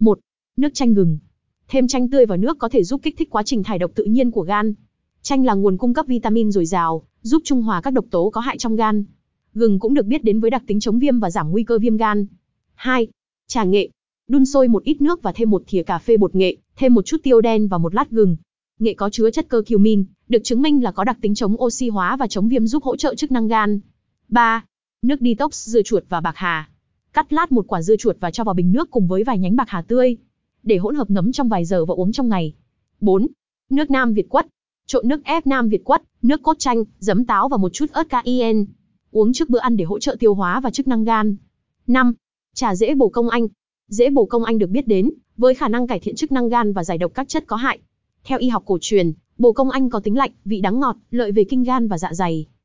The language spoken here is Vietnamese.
1. Nước chanh gừng. Thêm chanh tươi vào nước có thể giúp kích thích quá trình thải độc tự nhiên của gan. Chanh là nguồn cung cấp vitamin dồi dào, giúp trung hòa các độc tố có hại trong gan. Gừng cũng được biết đến với đặc tính chống viêm và giảm nguy cơ viêm gan. 2. Trà nghệ. Đun sôi một ít nước và thêm một thìa cà phê bột nghệ, thêm một chút tiêu đen và một lát gừng. Nghệ có chứa chất cơ cumin, được chứng minh là có đặc tính chống oxy hóa và chống viêm giúp hỗ trợ chức năng gan. 3. Nước detox dưa chuột và bạc hà. Cắt lát một quả dưa chuột và cho vào bình nước cùng với vài nhánh bạc hà tươi, để hỗn hợp ngấm trong vài giờ và uống trong ngày. 4. Nước Nam Việt quất. Trộn nước ép Nam Việt quất, nước cốt chanh, giấm táo và một chút ớt cayenne. Uống trước bữa ăn để hỗ trợ tiêu hóa và chức năng gan. 5. Trà dễ bổ công anh. Dễ bổ công anh được biết đến với khả năng cải thiện chức năng gan và giải độc các chất có hại. Theo y học cổ truyền, bồ công anh có tính lạnh, vị đắng ngọt, lợi về kinh gan và dạ dày.